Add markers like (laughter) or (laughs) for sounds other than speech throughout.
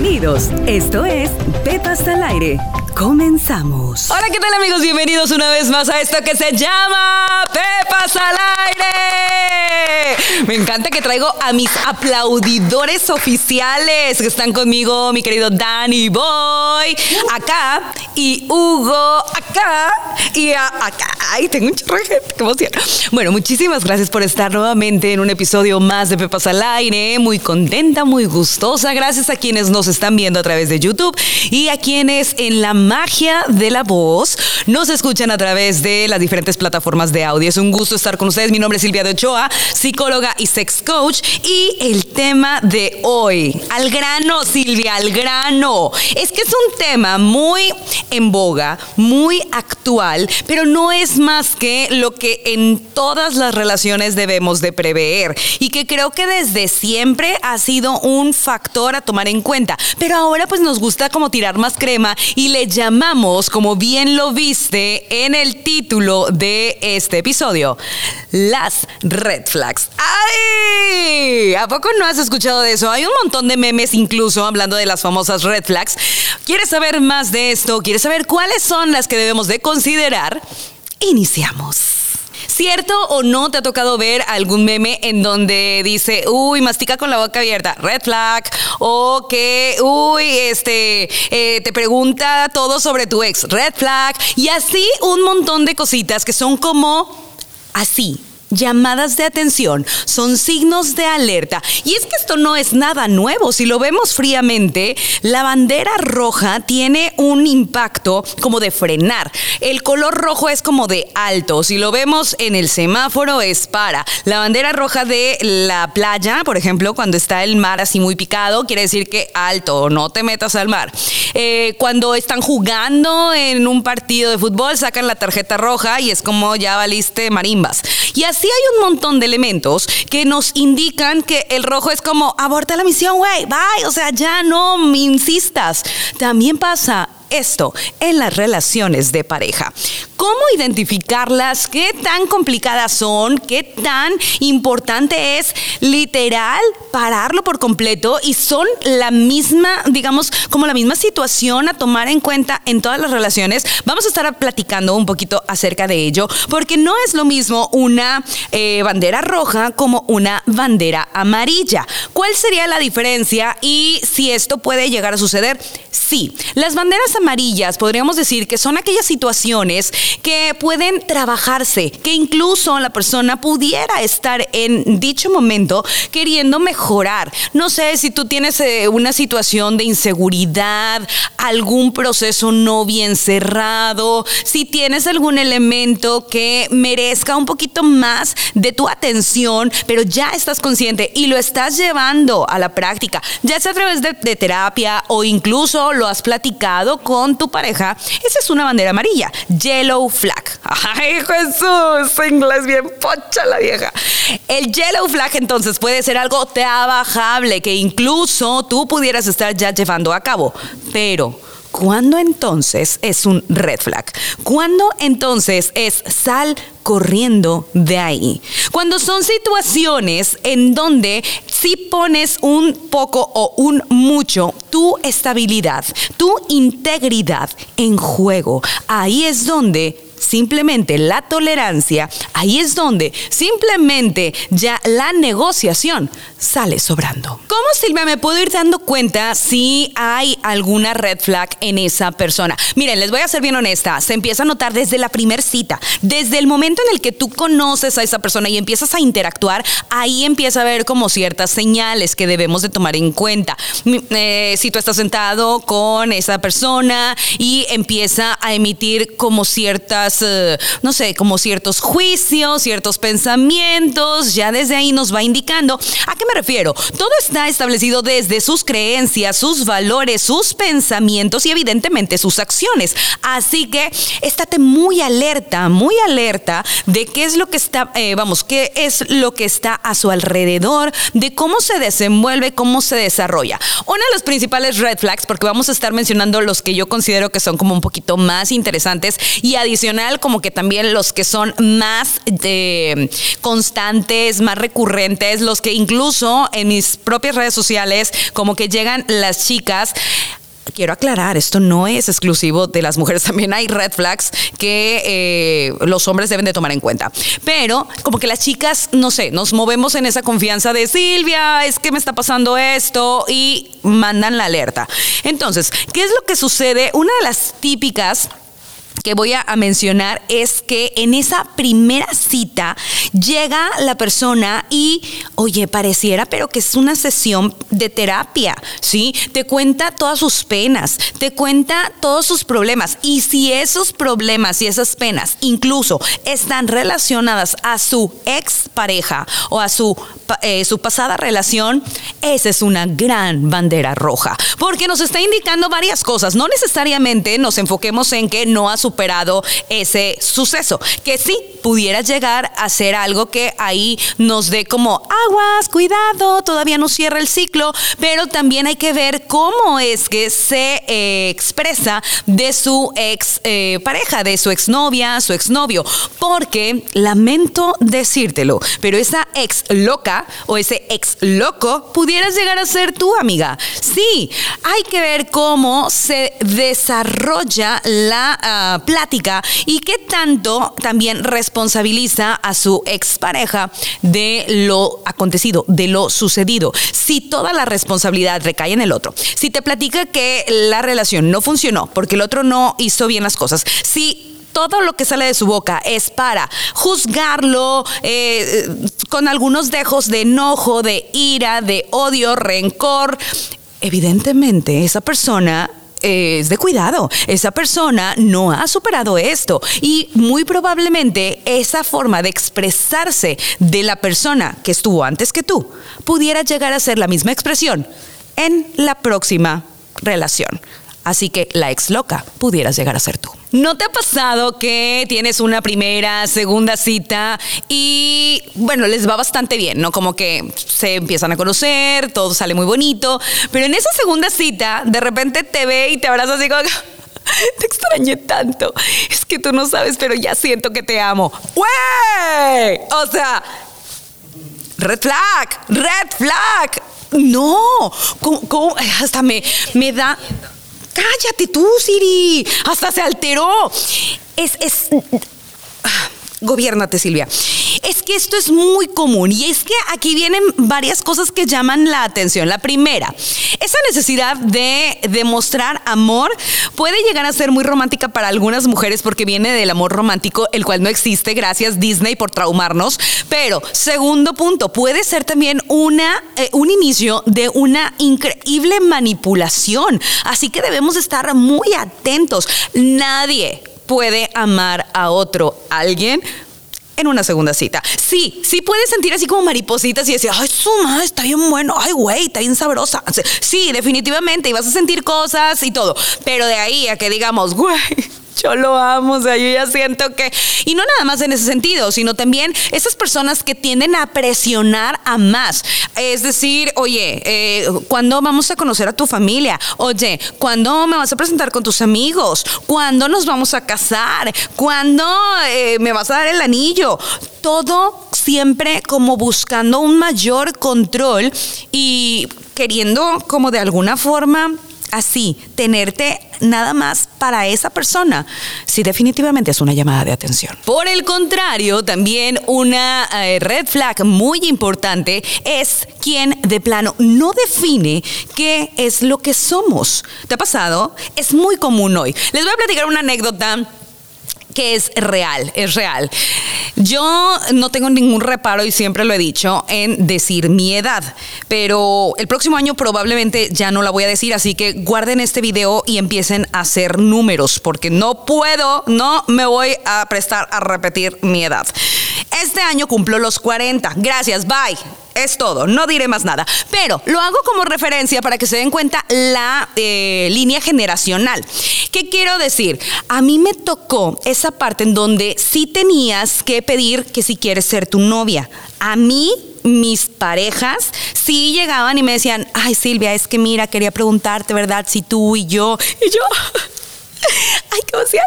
Bienvenidos. Esto es Pepas al aire. Comenzamos. Hola, ¿qué tal amigos? Bienvenidos una vez más a esto que se llama Pepas al aire. Me encanta que traigo a mis aplaudidores oficiales que están conmigo, mi querido Danny Boy, acá, y Hugo, acá, y acá. Ay, tengo un chorro de gente, qué emoción. Bueno, muchísimas gracias por estar nuevamente en un episodio más de Pepas al aire. Muy contenta, muy gustosa. Gracias a quienes nos están viendo a través de YouTube y a quienes en la magia de la voz nos escuchan a través de las diferentes plataformas de audio. Es un gusto estar con ustedes. Mi nombre es Silvia de Ochoa, psicóloga y sex coach. Y el tema de hoy, al grano, Silvia, al grano. Es que es un tema muy en boga, muy actual, pero no es más que lo que en todas las relaciones debemos de prever y que creo que desde siempre ha sido un factor a tomar en cuenta. Pero ahora pues nos gusta como tirar más crema y le llamamos, como bien lo viste en el título de este episodio, las red flags. ¡Ay! ¿A poco no has escuchado de eso? Hay un montón de memes incluso hablando de las famosas red flags. ¿Quieres saber más de esto? ¿Quieres saber cuáles son las que debemos de considerar? Iniciamos. ¿Cierto o no te ha tocado ver algún meme en donde dice, uy, mastica con la boca abierta, red flag, o que, uy, este, eh, te pregunta todo sobre tu ex, red flag, y así un montón de cositas que son como así, llamadas de atención, son signos de alerta. Y es que esto no es nada nuevo. Si lo vemos fríamente, la bandera roja tiene un impacto como de frenar. El color rojo es como de alto. Si lo vemos en el semáforo es para. La bandera roja de la playa, por ejemplo, cuando está el mar así muy picado, quiere decir que alto, no te metas al mar. Eh, cuando están jugando en un partido de fútbol, sacan la tarjeta roja y es como ya valiste marimbas. Y así hay un montón de elementos que nos indican que el rojo es como aborta la misión, güey, bye, o sea, ya no me insistas. También pasa esto en las relaciones de pareja. ¿Cómo identificarlas? ¿Qué tan complicadas son? ¿Qué tan importante es literal pararlo por completo? Y son la misma, digamos, como la misma situación a tomar en cuenta en todas las relaciones. Vamos a estar platicando un poquito acerca de ello, porque no es lo mismo una eh, bandera roja como una bandera amarilla. ¿Cuál sería la diferencia y si esto puede llegar a suceder? Sí, las banderas amarillas podríamos decir que son aquellas situaciones que pueden trabajarse, que incluso la persona pudiera estar en dicho momento queriendo mejorar. No sé si tú tienes eh, una situación de inseguridad, algún proceso no bien cerrado, si tienes algún elemento que merezca un poquito más de tu atención, pero ya estás consciente y lo estás llevando a la práctica, ya sea a través de, de terapia o incluso lo has platicado con tu pareja, esa es una bandera amarilla, yellow flag. (laughs) Ay, Jesús, inglés bien pocha la vieja. El yellow flag entonces puede ser algo trabajable que incluso tú pudieras estar ya llevando a cabo, pero ¿Cuándo entonces es un red flag? ¿Cuándo entonces es sal corriendo de ahí? Cuando son situaciones en donde si pones un poco o un mucho tu estabilidad, tu integridad en juego, ahí es donde simplemente la tolerancia, ahí es donde simplemente ya la negociación sale sobrando. ¿Cómo Silvia me puedo ir dando cuenta si hay alguna red flag en esa persona? Miren, les voy a ser bien honesta, se empieza a notar desde la primer cita, desde el momento en el que tú conoces a esa persona y empiezas a interactuar, ahí empieza a ver como ciertas señales que debemos de tomar en cuenta. Eh, si tú estás sentado con esa persona y empieza a emitir como ciertas, eh, no sé, como ciertos juicios, ciertos pensamientos, ya desde ahí nos va indicando a qué me refiero? Todo está establecido desde sus creencias, sus valores, sus pensamientos y evidentemente sus acciones. Así que estate muy alerta, muy alerta de qué es lo que está, eh, vamos, qué es lo que está a su alrededor, de cómo se desenvuelve, cómo se desarrolla. una de las principales red flags, porque vamos a estar mencionando los que yo considero que son como un poquito más interesantes y adicional como que también los que son más eh, constantes, más recurrentes, los que incluso en mis propias redes sociales como que llegan las chicas quiero aclarar, esto no es exclusivo de las mujeres, (laughs) también hay red flags que eh, los hombres deben de tomar en cuenta. Pero como que las chicas, no sé, nos movemos en esa confianza de Silvia, es que me está pasando esto y mandan la alerta. Entonces, ¿qué es lo que sucede? Una de las típicas que voy a, mencionar es que en esa primera cita llega la persona y, oye, pareciera, pero que es una sesión de terapia, ¿sí? Te cuenta todas sus penas, te cuenta todos sus problemas. Y si esos problemas y esas penas incluso están relacionadas a su ex pareja o a su, eh, su pasada relación, esa es una gran bandera roja, porque nos está indicando varias cosas. No necesariamente nos enfoquemos en que no ha superado ese suceso, que sí pudiera llegar a ser algo que ahí nos dé como aguas, cuidado, todavía no cierra el ciclo, pero también hay que ver cómo es que se eh, expresa de su ex eh, pareja, de su exnovia, su exnovio, porque lamento decírtelo, pero esa ex loca o ese ex loco pudieras llegar a ser tu amiga. Sí, hay que ver cómo se desarrolla la plática y qué tanto también responsabiliza a su expareja de lo acontecido, de lo sucedido. Si toda la responsabilidad recae en el otro, si te platica que la relación no funcionó porque el otro no hizo bien las cosas, si todo lo que sale de su boca es para juzgarlo eh, con algunos dejos de enojo, de ira, de odio, rencor, evidentemente esa persona es de cuidado. Esa persona no ha superado esto y muy probablemente esa forma de expresarse de la persona que estuvo antes que tú pudiera llegar a ser la misma expresión en la próxima relación. Así que la ex loca pudieras llegar a ser tú. ¿No te ha pasado que tienes una primera, segunda cita y bueno, les va bastante bien, ¿no? Como que se empiezan a conocer, todo sale muy bonito, pero en esa segunda cita de repente te ve y te abraza así como... (laughs) Te extrañé tanto. Es que tú no sabes, pero ya siento que te amo. ¡Wey! O sea, red flag, red flag. No, ¿Cómo, hasta me, me da cállate tú, Siri. Hasta se alteró. Es, es. Gobiernate, Silvia. Es que esto es muy común y es que aquí vienen varias cosas que llaman la atención. La primera, esa necesidad de demostrar amor puede llegar a ser muy romántica para algunas mujeres porque viene del amor romántico, el cual no existe, gracias Disney por traumarnos. Pero, segundo punto, puede ser también una, eh, un inicio de una increíble manipulación. Así que debemos estar muy atentos. Nadie puede amar a otro alguien en una segunda cita. Sí, sí puedes sentir así como maripositas y decir, ay, su madre está bien bueno, ay, güey, está bien sabrosa. Sí, definitivamente, y vas a sentir cosas y todo. Pero de ahí a que digamos, güey yo lo amo, o sea, yo ya siento que... Y no nada más en ese sentido, sino también esas personas que tienden a presionar a más. Es decir, oye, eh, ¿cuándo vamos a conocer a tu familia? Oye, ¿cuándo me vas a presentar con tus amigos? ¿Cuándo nos vamos a casar? ¿Cuándo eh, me vas a dar el anillo? Todo siempre como buscando un mayor control y queriendo como de alguna forma así, tenerte nada más para esa persona, sí definitivamente es una llamada de atención. Por el contrario, también una eh, red flag muy importante es quien de plano no define qué es lo que somos. ¿Te ha pasado? Es muy común hoy. Les voy a platicar una anécdota que es real, es real. Yo no tengo ningún reparo y siempre lo he dicho en decir mi edad, pero el próximo año probablemente ya no la voy a decir, así que guarden este video y empiecen a hacer números, porque no puedo, no me voy a prestar a repetir mi edad. Este año cumplo los 40. Gracias, bye. Es todo, no diré más nada. Pero lo hago como referencia para que se den cuenta la eh, línea generacional. ¿Qué quiero decir? A mí me tocó esa parte en donde sí tenías que pedir que si quieres ser tu novia. A mí mis parejas sí llegaban y me decían, ay Silvia, es que mira, quería preguntarte, ¿verdad? Si tú y yo, y yo, (laughs) ay, qué emoción,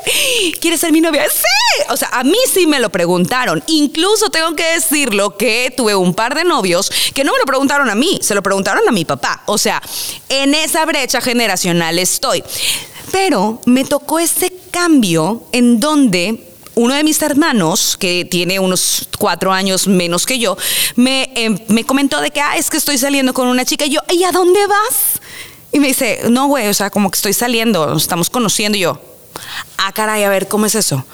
¿quieres ser mi novia? Sí, o sea, a mí sí me lo preguntaron. Incluso tengo que decirlo que tuve un par de novios que no me lo preguntaron a mí, se lo preguntaron a mi papá. O sea, en esa brecha generacional estoy. Pero me tocó este cambio en donde uno de mis hermanos, que tiene unos cuatro años menos que yo, me, em, me comentó de que, ah, es que estoy saliendo con una chica. Y yo, ¿y a dónde vas? Y me dice, no, güey, o sea, como que estoy saliendo, nos estamos conociendo. Y yo, ah, caray, a ver, ¿cómo es eso?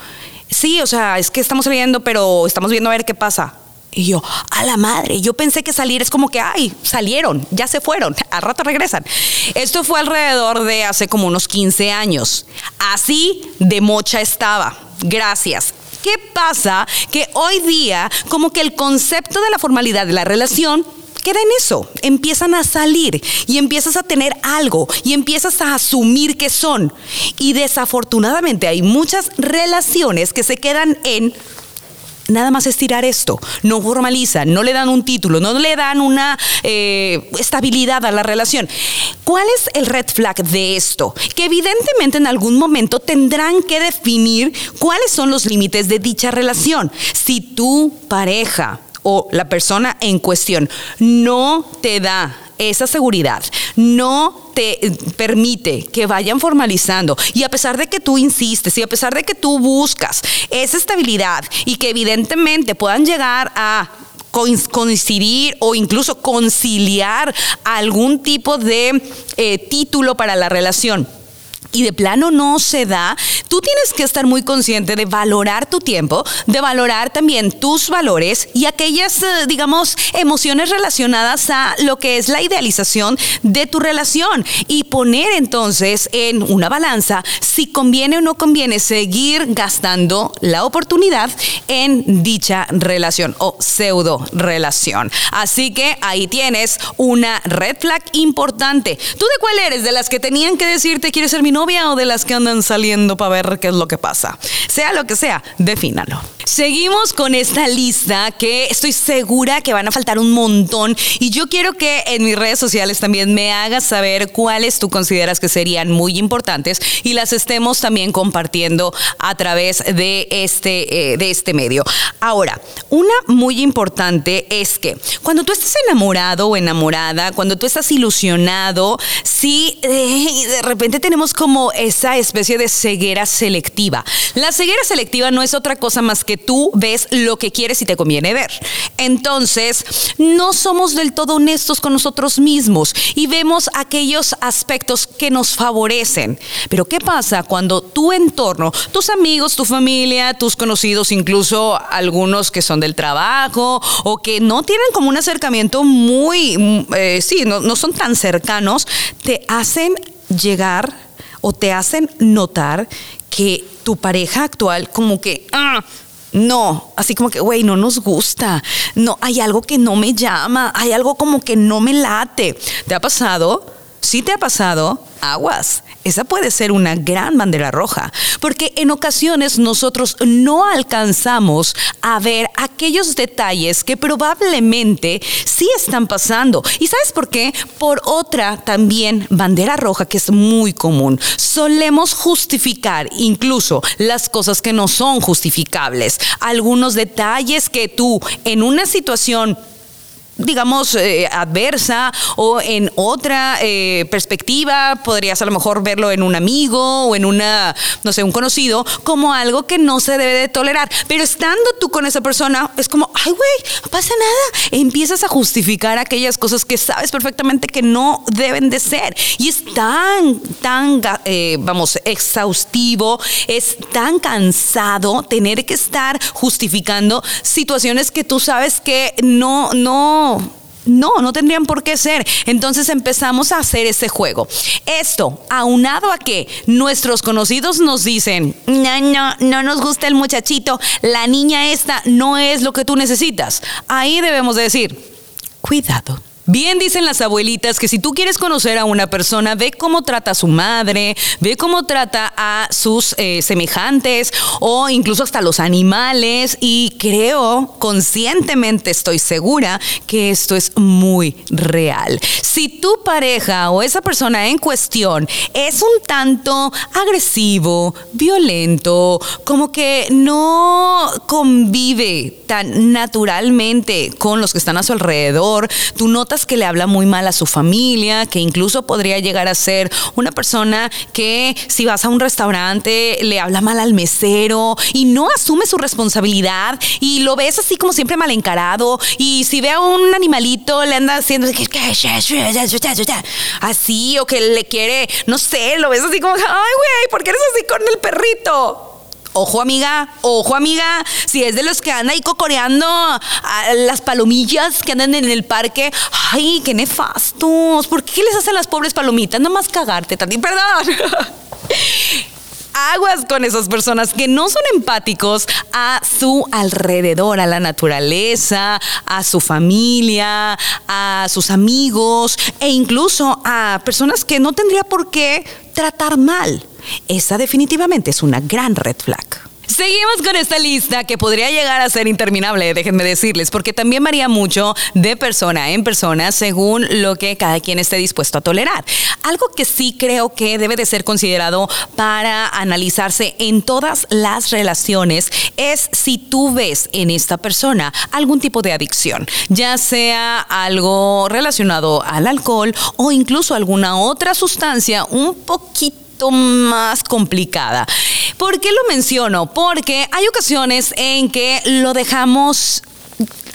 Sí, o sea, es que estamos saliendo, pero estamos viendo a ver qué pasa. Y yo, a la madre, yo pensé que salir es como que, ay, salieron, ya se fueron, (laughs) al rato regresan. Esto fue alrededor de hace como unos 15 años. Así de mocha estaba. Gracias. ¿Qué pasa? Que hoy día como que el concepto de la formalidad de la relación queda en eso. Empiezan a salir y empiezas a tener algo y empiezas a asumir que son. Y desafortunadamente hay muchas relaciones que se quedan en nada más estirar esto, no formalizan, no le dan un título, no le dan una eh, estabilidad a la relación. ¿Cuál es el red flag de esto? Que evidentemente en algún momento tendrán que definir cuáles son los límites de dicha relación. Si tu pareja o la persona en cuestión no te da esa seguridad, no te permite que vayan formalizando. Y a pesar de que tú insistes y a pesar de que tú buscas esa estabilidad y que evidentemente puedan llegar a coincidir o incluso conciliar algún tipo de eh, título para la relación y de plano no se da, tú tienes que estar muy consciente de valorar tu tiempo, de valorar también tus valores y aquellas, eh, digamos, emociones relacionadas a lo que es la idealización de tu relación y poner entonces en una balanza si conviene o no conviene seguir gastando la oportunidad en dicha relación o pseudo relación. Así que ahí tienes una red flag importante. ¿Tú de cuál eres? ¿De las que tenían que decirte quieres ser mi novia o de las que andan saliendo para ver qué es lo que pasa? Sea lo que sea, defínalo. Seguimos con esta lista que estoy segura que van a faltar un montón y yo quiero que en mis redes sociales también me hagas saber cuáles tú consideras que serían muy importantes y las estemos también compartiendo a través de este, eh, de este medio. Ahora, una muy importante es que cuando tú estás enamorado o enamorada, cuando tú estás ilusionado, sí, eh, de repente tenemos como esa especie de ceguera selectiva. La ceguera selectiva no es otra cosa más que tú ves lo que quieres y te conviene ver. Entonces, no somos del todo honestos con nosotros mismos y vemos aquellos aspectos que nos favorecen. Pero ¿qué pasa cuando tu entorno, tus amigos, tu familia, tus conocidos, incluso algunos que son del trabajo o que no tienen como un acercamiento muy, eh, sí, no, no son tan cercanos, te hacen llegar o te hacen notar que tu pareja actual como que, ah, no, así como que, güey, no nos gusta. No, hay algo que no me llama, hay algo como que no me late. ¿Te ha pasado? Si te ha pasado, aguas. Esa puede ser una gran bandera roja, porque en ocasiones nosotros no alcanzamos a ver aquellos detalles que probablemente sí están pasando. ¿Y sabes por qué? Por otra también bandera roja que es muy común. Solemos justificar incluso las cosas que no son justificables. Algunos detalles que tú en una situación digamos, eh, adversa o en otra eh, perspectiva, podrías a lo mejor verlo en un amigo o en una, no sé, un conocido, como algo que no se debe de tolerar. Pero estando tú con esa persona, es como, ay, güey, no pasa nada. empiezas a justificar aquellas cosas que sabes perfectamente que no deben de ser. Y es tan, tan, eh, vamos, exhaustivo, es tan cansado tener que estar justificando situaciones que tú sabes que no, no, no, no, tendrían por qué ser. Entonces empezamos a hacer ese juego. Esto, aunado a que nuestros conocidos nos dicen, no, no, no nos gusta el muchachito, la niña esta no es lo que tú necesitas. Ahí debemos decir, cuidado Bien dicen las abuelitas que si tú quieres conocer a una persona, ve cómo trata a su madre, ve cómo trata a sus eh, semejantes o incluso hasta los animales y creo, conscientemente estoy segura que esto es muy real. Si tu pareja o esa persona en cuestión es un tanto agresivo, violento, como que no convive tan naturalmente con los que están a su alrededor, tú notas que le habla muy mal a su familia, que incluso podría llegar a ser una persona que si vas a un restaurante le habla mal al mesero y no asume su responsabilidad y lo ves así como siempre mal encarado y si ve a un animalito le anda haciendo así o que le quiere, no sé, lo ves así como, ay güey, ¿por qué eres así con el perrito? Ojo amiga, ojo amiga, si es de los que andan ahí cocoreando a las palomillas que andan en el parque, ay, qué nefastos, ¿por qué les hacen las pobres palomitas? Nada más cagarte, Tati, perdón. (laughs) aguas con esas personas que no son empáticos a su alrededor, a la naturaleza, a su familia, a sus amigos e incluso a personas que no tendría por qué tratar mal. Esa definitivamente es una gran red flag. Seguimos con esta lista que podría llegar a ser interminable, déjenme decirles, porque también varía mucho de persona en persona según lo que cada quien esté dispuesto a tolerar. Algo que sí creo que debe de ser considerado para analizarse en todas las relaciones es si tú ves en esta persona algún tipo de adicción, ya sea algo relacionado al alcohol o incluso alguna otra sustancia un poquito más complicada. ¿Por qué lo menciono? Porque hay ocasiones en que lo dejamos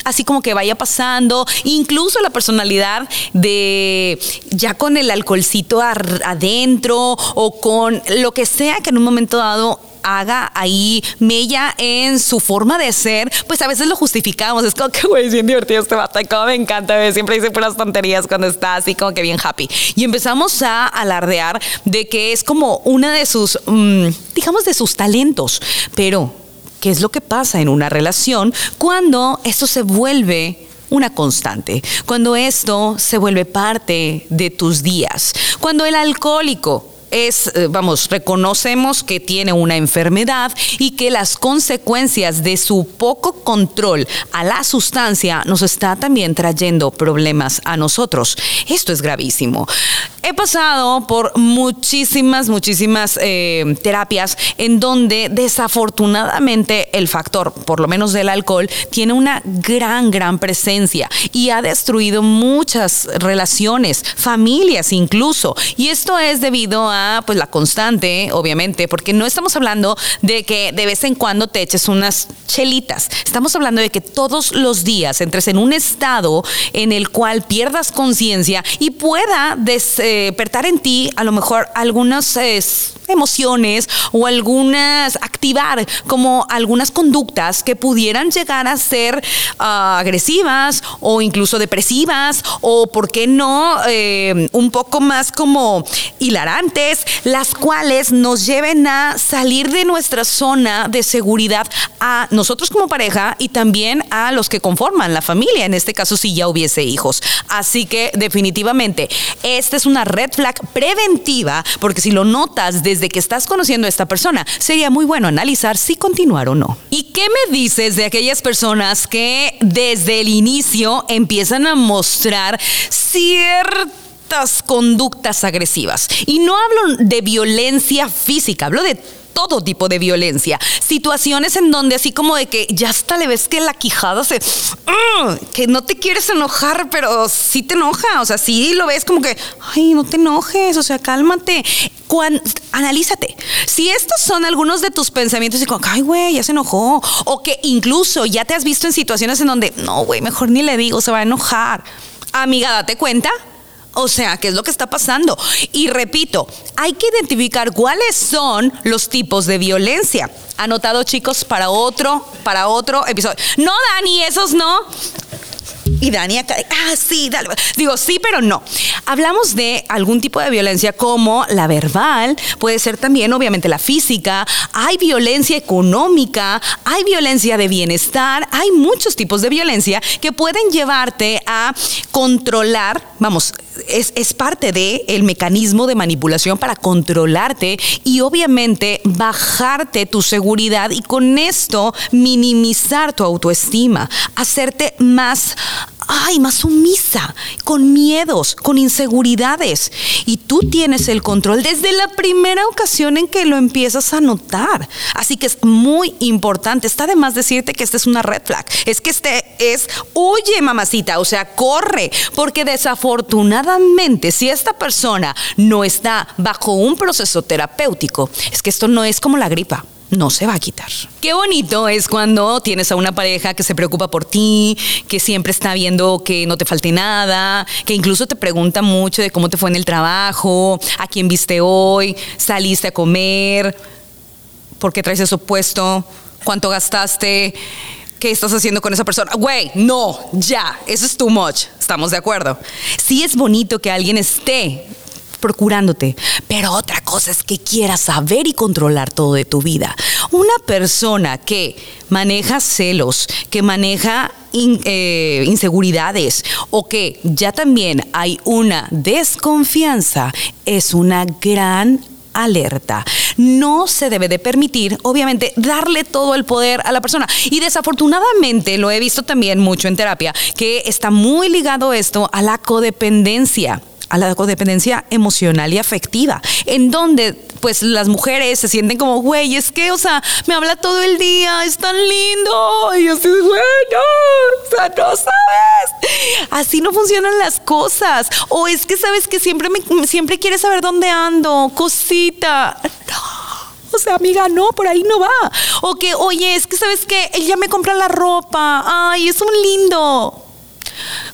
así como que vaya pasando, incluso la personalidad de ya con el alcoholcito adentro o con lo que sea que en un momento dado haga ahí mella en su forma de ser, pues a veces lo justificamos. Es como que, güey, es bien divertido este vato. Como me encanta, siempre dice puras tonterías cuando está así como que bien happy. Y empezamos a alardear de que es como una de sus, mm, digamos, de sus talentos. Pero, ¿qué es lo que pasa en una relación cuando esto se vuelve una constante, cuando esto se vuelve parte de tus días, cuando el alcohólico es, eh, vamos, reconocemos que tiene una enfermedad y que las consecuencias de su poco control a la sustancia nos está también trayendo problemas a nosotros. Esto es gravísimo. He pasado por muchísimas, muchísimas eh, terapias en donde desafortunadamente el factor, por lo menos del alcohol, tiene una gran, gran presencia y ha destruido muchas relaciones, familias incluso. Y esto es debido a pues la constante, obviamente, porque no estamos hablando de que de vez en cuando te eches unas chelitas. Estamos hablando de que todos los días entres en un estado en el cual pierdas conciencia y pueda eh, despertar en ti a lo mejor algunas emociones o algunas, activar como algunas conductas que pudieran llegar a ser ah, agresivas o incluso depresivas o, ¿por qué no?, eh, un poco más como hilarantes, las cuales nos lleven a salir de nuestra zona de seguridad a nosotros como pareja y también a los que conforman la familia, en este caso si ya hubiese hijos. Así que definitivamente, esta es una red flag preventiva, porque si lo notas desde que estás conociendo a esta persona, sería muy bueno analizar si continuar o no. ¿Y qué me dices de aquellas personas que desde el inicio empiezan a mostrar ciertas conductas agresivas? Y no hablo de violencia física, hablo de todo tipo de violencia. Situaciones en donde así como de que ya hasta le ves que la quijada se... que no te quieres enojar, pero sí te enoja. O sea, sí lo ves como que, ay, no te enojes, o sea, cálmate. analízate. Si estos son algunos de tus pensamientos y como, ay, güey, ya se enojó. O que incluso ya te has visto en situaciones en donde, no, güey, mejor ni le digo, se va a enojar. Amiga, date cuenta o sea, ¿qué es lo que está pasando? Y repito, hay que identificar cuáles son los tipos de violencia. Anotado, chicos, para otro, para otro episodio. No, Dani, esos no. Y Dani acá, ah, sí, dale. Digo, sí, pero no. Hablamos de algún tipo de violencia como la verbal, puede ser también, obviamente, la física. Hay violencia económica, hay violencia de bienestar, hay muchos tipos de violencia que pueden llevarte a controlar, vamos, es, es parte del el mecanismo de manipulación para controlarte y obviamente bajarte tu seguridad y con esto minimizar tu autoestima, hacerte más ay, más sumisa, con miedos, con inseguridades. Y tú tienes el control desde la primera ocasión en que lo empiezas a notar. Así que es muy importante. Está de más decirte que esta es una red flag. Es que este es, huye mamacita, o sea, corre. Porque desafortunadamente, si esta persona no está bajo un proceso terapéutico, es que esto no es como la gripa no se va a quitar. Qué bonito es cuando tienes a una pareja que se preocupa por ti, que siempre está viendo que no te falte nada, que incluso te pregunta mucho de cómo te fue en el trabajo, a quién viste hoy, saliste a comer, por qué traes eso puesto, cuánto gastaste. ¿Qué estás haciendo con esa persona? Güey, no, ya, eso es too much. Estamos de acuerdo. Sí es bonito que alguien esté procurándote. Pero otra cosa es que quieras saber y controlar todo de tu vida. Una persona que maneja celos, que maneja eh, inseguridades o que ya también hay una desconfianza, es una gran alerta. No se debe de permitir, obviamente, darle todo el poder a la persona. Y desafortunadamente, lo he visto también mucho en terapia, que está muy ligado esto a la codependencia a la codependencia emocional y afectiva, en donde pues las mujeres se sienten como, güey, es que, o sea, me habla todo el día, es tan lindo. Y así, güey, no, o sea, no sabes. Así no funcionan las cosas. O es que sabes que siempre, me, siempre quieres saber dónde ando, cosita. No. O sea, amiga, no, por ahí no va. O que, oye, es que sabes que él ya me compra la ropa. Ay, es un lindo.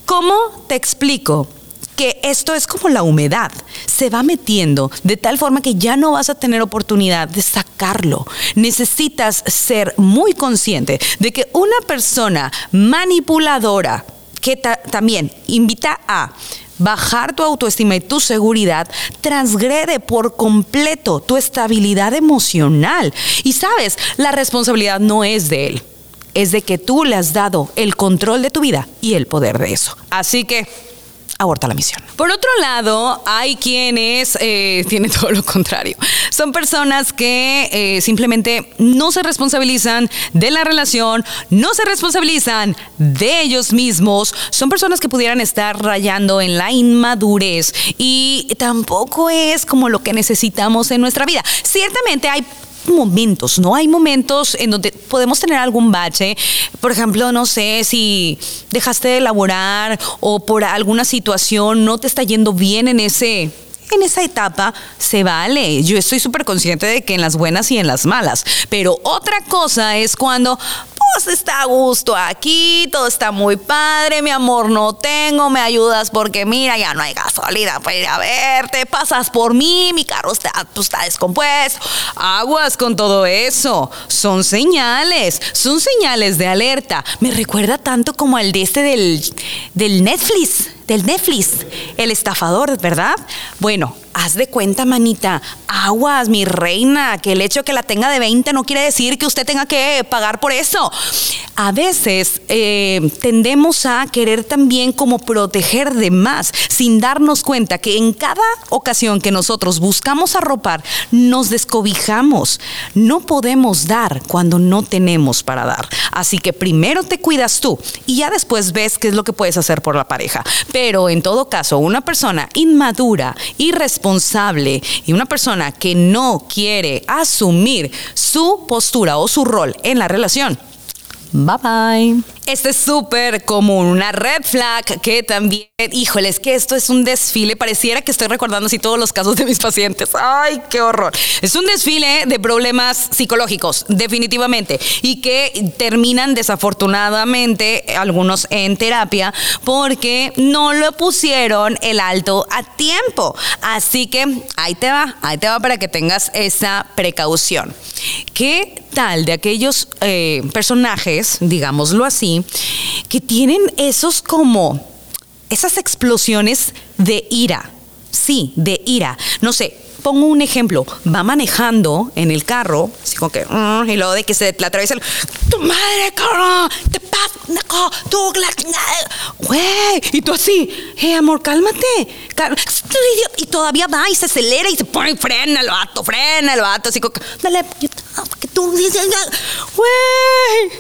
¿Cómo te explico? Que esto es como la humedad, se va metiendo de tal forma que ya no vas a tener oportunidad de sacarlo. Necesitas ser muy consciente de que una persona manipuladora que también invita a bajar tu autoestima y tu seguridad, transgrede por completo tu estabilidad emocional. Y sabes, la responsabilidad no es de él, es de que tú le has dado el control de tu vida y el poder de eso. Así que aborta la misión. Por otro lado, hay quienes eh, (laughs) tienen todo lo contrario. Son personas que eh, simplemente no se responsabilizan de la relación, no se responsabilizan de ellos mismos. Son personas que pudieran estar rayando en la inmadurez y tampoco es como lo que necesitamos en nuestra vida. Ciertamente hay momentos, ¿no? Hay momentos en donde podemos tener algún bache. Por ejemplo, no sé si dejaste de elaborar o por alguna situación no te está yendo bien en ese en esa etapa se vale. Yo estoy súper consciente de que en las buenas y en las malas. Pero otra cosa es cuando pues está a gusto aquí, todo está muy padre, mi amor, no tengo, me ayudas porque mira, ya no hay gasolina para ir a verte, pasas por mí, mi carro está, pues, está descompuesto. Aguas con todo eso. Son señales, son señales de alerta. Me recuerda tanto como al de este del, del Netflix del Netflix, el estafador, ¿verdad? Bueno, haz de cuenta, manita, aguas, mi reina, que el hecho de que la tenga de 20 no quiere decir que usted tenga que pagar por eso. A veces eh, tendemos a querer también como proteger de más, sin darnos cuenta que en cada ocasión que nosotros buscamos arropar, nos descobijamos. No podemos dar cuando no tenemos para dar. Así que primero te cuidas tú y ya después ves qué es lo que puedes hacer por la pareja. Pero en todo caso, una persona inmadura, irresponsable y una persona que no quiere asumir su postura o su rol en la relación, Bye bye. Este es súper común, una red flag que también, híjoles, que esto es un desfile, pareciera que estoy recordando así todos los casos de mis pacientes. Ay, qué horror. Es un desfile de problemas psicológicos, definitivamente, y que terminan desafortunadamente algunos en terapia porque no lo pusieron el alto a tiempo. Así que ahí te va, ahí te va para que tengas esa precaución. ¿Qué de aquellos eh, personajes, digámoslo así, que tienen esos como, esas explosiones de ira. Sí, de ira. No sé, pongo un ejemplo, va manejando en el carro, así como que, mm, y luego de que se le atraviesa tu madre, cabrón, te pasa, tú, güey, y tú así, hey, amor, cálmate, y todavía va y se acelera y se pone, frena el vato, frena el vato, así como que, dale, que tú dices, güey,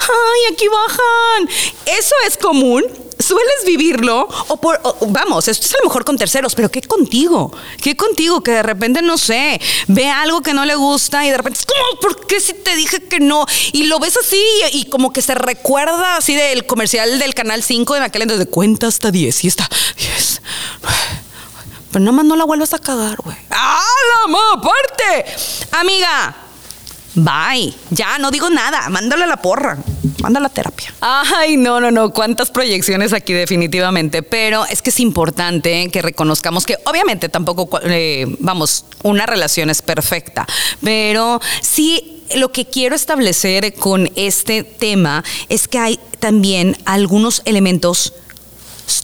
ay, aquí bajan. Eso es común sueles vivirlo o por, vamos, esto es a lo mejor con terceros, pero ¿qué contigo? ¿Qué contigo? Que de repente, no sé, ve algo que no le gusta y de repente es como, ¿por qué si te dije que no? Y lo ves así y, como que se recuerda así del comercial del Canal 5 en aquel entonces de cuenta hasta 10 y está 10. Pero nada más no la vuelvas a cagar, güey. ¡Ah, la más aparte! Amiga, Bye. Ya, no digo nada. Mándale la porra. Mándale la terapia. Ay, no, no, no. Cuántas proyecciones aquí definitivamente. Pero es que es importante que reconozcamos que obviamente tampoco, eh, vamos, una relación es perfecta. Pero sí lo que quiero establecer con este tema es que hay también algunos elementos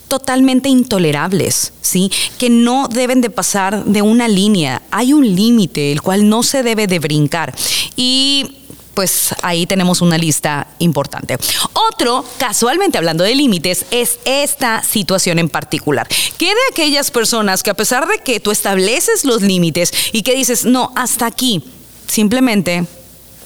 totalmente intolerables, ¿sí? Que no deben de pasar de una línea. Hay un límite, el cual no se debe de brincar. Y pues ahí tenemos una lista importante. Otro, casualmente hablando de límites, es esta situación en particular. ¿Qué de aquellas personas que a pesar de que tú estableces los límites y que dices, no, hasta aquí, simplemente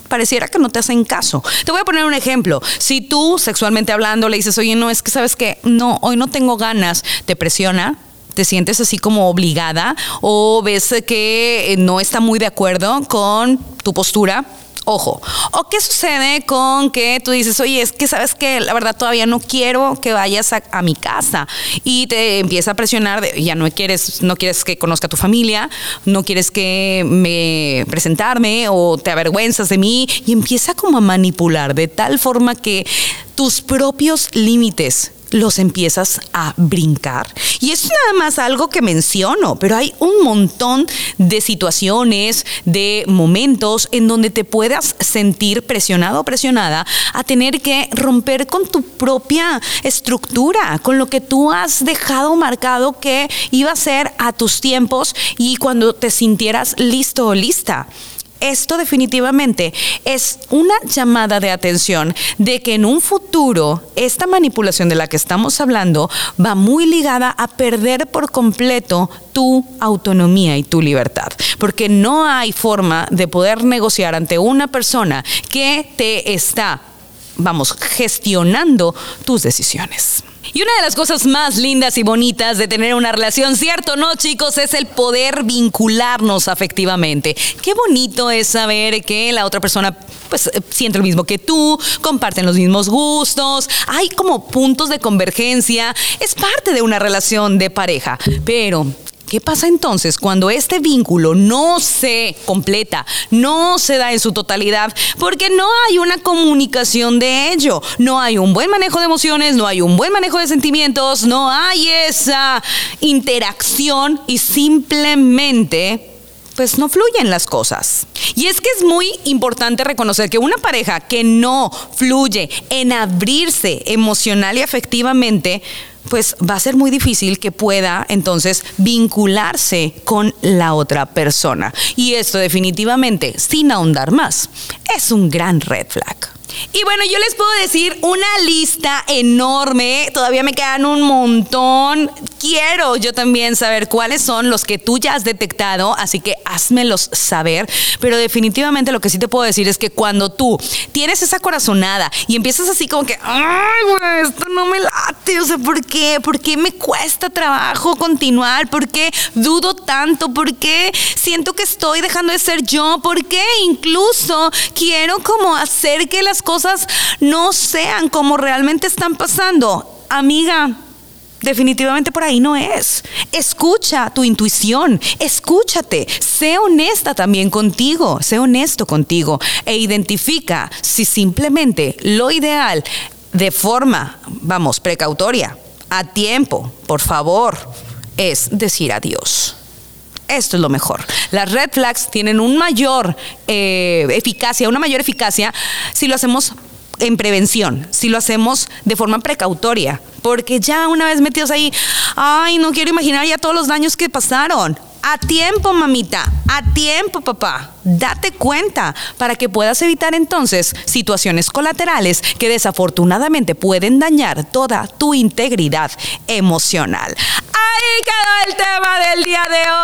pareciera que no te hacen caso. Te voy a poner un ejemplo. Si tú, sexualmente hablando, le dices, oye, no, es que sabes que no, hoy no tengo ganas, te presiona, te sientes así como obligada o ves que no está muy de acuerdo con tu postura, Ojo. ¿O qué sucede con que tú dices, oye, es que sabes que la verdad todavía no quiero que vayas a, mi casa y te empieza a presionar, de, ya no quieres, no quieres que conozca a tu familia, no quieres que me presentarme o te avergüenzas de mí y empieza como a manipular de tal forma que tus propios límites los empiezas a brincar. Y es nada más algo que menciono, pero hay un montón de situaciones, de momentos en donde te puedas sentir presionado o presionada a tener que romper con tu propia estructura, con lo que tú has dejado marcado que iba a ser a tus tiempos y cuando te sintieras listo o lista esto definitivamente es una llamada de atención de que en un futuro esta manipulación de la que estamos hablando va muy ligada a perder por completo tu autonomía y tu libertad, porque no hay forma de poder negociar ante una persona que te está, vamos, gestionando tus decisiones. Y una de las cosas más lindas y bonitas de tener una relación, ¿cierto? No, chicos, es el poder vincularnos afectivamente. Qué bonito es saber que la otra persona pues siente lo mismo que tú, comparten los mismos gustos, hay como puntos de convergencia, es parte de una relación de pareja, pero ¿Qué pasa entonces cuando este vínculo no se completa, no se da en su totalidad? Porque no hay una comunicación de ello, no hay un buen manejo de emociones, no hay un buen manejo de sentimientos, no hay esa interacción y simplemente pues no fluyen las cosas. Y es que es muy importante reconocer que una pareja que no fluye en abrirse emocional y afectivamente, pues va a ser muy difícil que pueda entonces vincularse con la otra persona. Y esto definitivamente, sin ahondar más, es un gran red flag. Y bueno, yo les puedo decir una lista enorme, todavía me quedan un montón. Quiero yo también saber cuáles son los que tú ya has detectado, así que házmelos saber. Pero definitivamente lo que sí te puedo decir es que cuando tú tienes esa corazonada y empiezas así como que, ay, güey, esto no me late, o sea, ¿por qué? ¿Por qué me cuesta trabajo continuar? ¿Por qué dudo tanto? ¿Por qué siento que estoy dejando de ser yo? ¿Por qué incluso quiero como hacer que las cosas no sean como realmente están pasando. Amiga, definitivamente por ahí no es. Escucha tu intuición, escúchate, sé honesta también contigo, sé honesto contigo e identifica si simplemente lo ideal de forma, vamos, precautoria, a tiempo, por favor, es decir adiós. Esto es lo mejor. Las red flags tienen un mayor eh, eficacia, una mayor eficacia si lo hacemos en prevención, si lo hacemos de forma precautoria, porque ya una vez metidos ahí, ay, no quiero imaginar ya todos los daños que pasaron. A tiempo, mamita, a tiempo, papá. Date cuenta para que puedas evitar entonces situaciones colaterales que desafortunadamente pueden dañar toda tu integridad emocional. Ahí quedó el tema del día de hoy.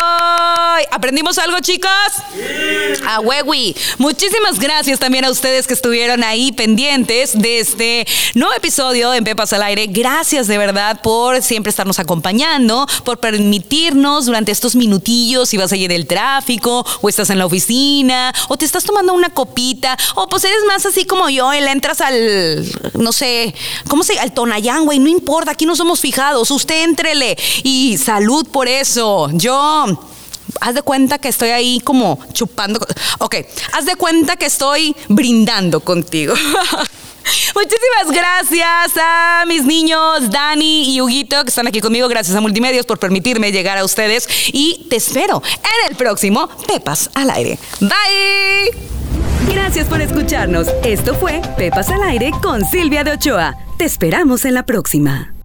¿Aprendimos algo, chicos? Sí. A huewi. Muchísimas gracias también a ustedes que estuvieron ahí pendientes de este nuevo episodio en Pepas al Aire. Gracias de verdad por siempre estarnos acompañando, por permitirnos durante estos minutitos, si vas a ir el tráfico, o estás en la oficina, o te estás tomando una copita, o pues eres más así como yo, y le entras al, no sé, ¿cómo se Al Tonayán, güey, no importa, aquí no somos fijados, usted entrele y salud por eso. Yo haz de cuenta que estoy ahí como chupando. Ok, haz de cuenta que estoy brindando contigo. (laughs) Muchísimas gracias a mis niños Dani y Huguito que están aquí conmigo. Gracias a Multimedios por permitirme llegar a ustedes. Y te espero en el próximo Pepas al Aire. Bye. Gracias por escucharnos. Esto fue Pepas al Aire con Silvia de Ochoa. Te esperamos en la próxima.